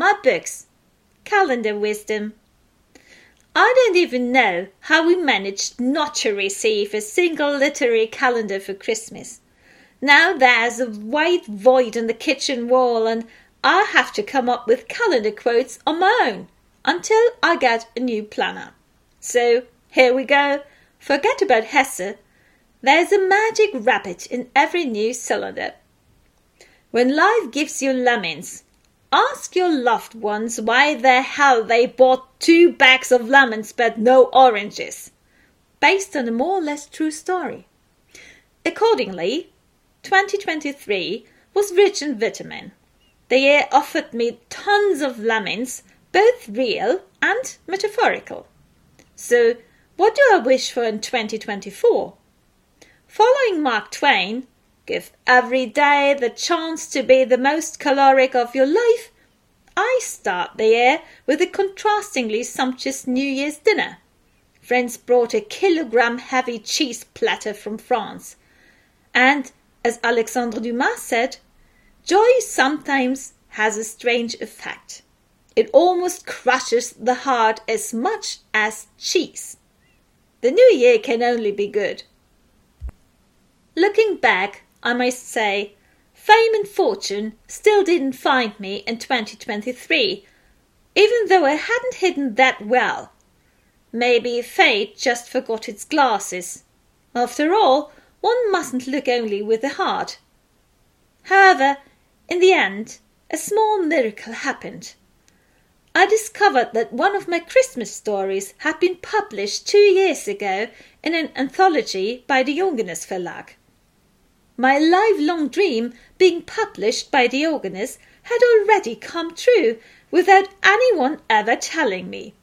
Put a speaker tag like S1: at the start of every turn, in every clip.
S1: my books, calendar wisdom. I don't even know how we managed not to receive a single literary calendar for Christmas. Now there's a white void on the kitchen wall, and I have to come up with calendar quotes on my own until I get a new planner. So here we go. Forget about Hesse. There's a magic rabbit in every new cylinder. When life gives you lemons, ask your loved ones why the hell they bought two bags of lemons but no oranges. Based on a more or less true story. Accordingly, 2023 was rich in vitamin. The year offered me tons of lemons, both real and metaphorical. So, what do I wish for in 2024? Following Mark Twain, give every day the chance to be the most caloric of your life. I start the year with a contrastingly sumptuous New Year's dinner. Friends brought a kilogram heavy cheese platter from France. And, as Alexandre Dumas said, joy sometimes has a strange effect. It almost crushes the heart as much as cheese. The new year can only be good. Looking back, I must say, fame and fortune still didn't find me in 2023, even though I hadn't hidden that well. Maybe fate just forgot its glasses. After all, one mustn't look only with the heart. However, in the end, a small miracle happened. I discovered that one of my Christmas stories had been published two years ago in an anthology by the Diogenes Verlag. My lifelong dream being published by Diogenes had already come true without anyone ever telling me.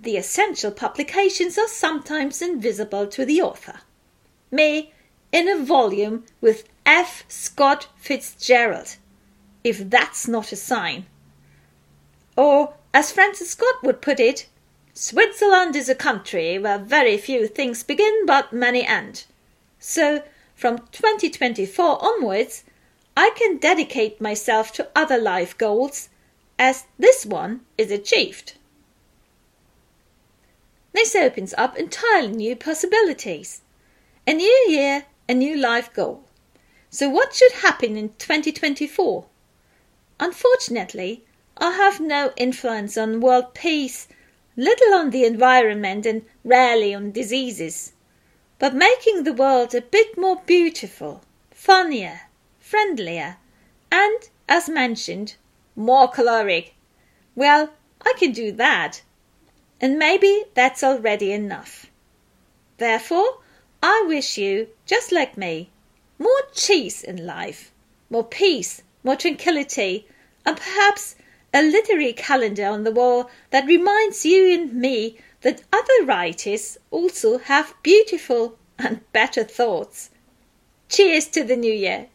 S1: The essential publications are sometimes invisible to the author. Me in a volume with F. Scott Fitzgerald, if that's not a sign. Or, as Francis Scott would put it, Switzerland is a country where very few things begin but many end. So, from 2024 onwards, I can dedicate myself to other life goals as this one is achieved. This opens up entirely new possibilities. A new year, a new life goal. So, what should happen in 2024? Unfortunately, I have no influence on world peace, little on the environment, and rarely on diseases. But making the world a bit more beautiful, funnier, friendlier, and, as mentioned, more caloric. Well, I can do that. And maybe that's already enough. Therefore, I wish you, just like me, more cheese in life, more peace, more tranquillity, and perhaps a literary calendar on the wall that reminds you and me that other writers also have beautiful and better thoughts. Cheers to the new year!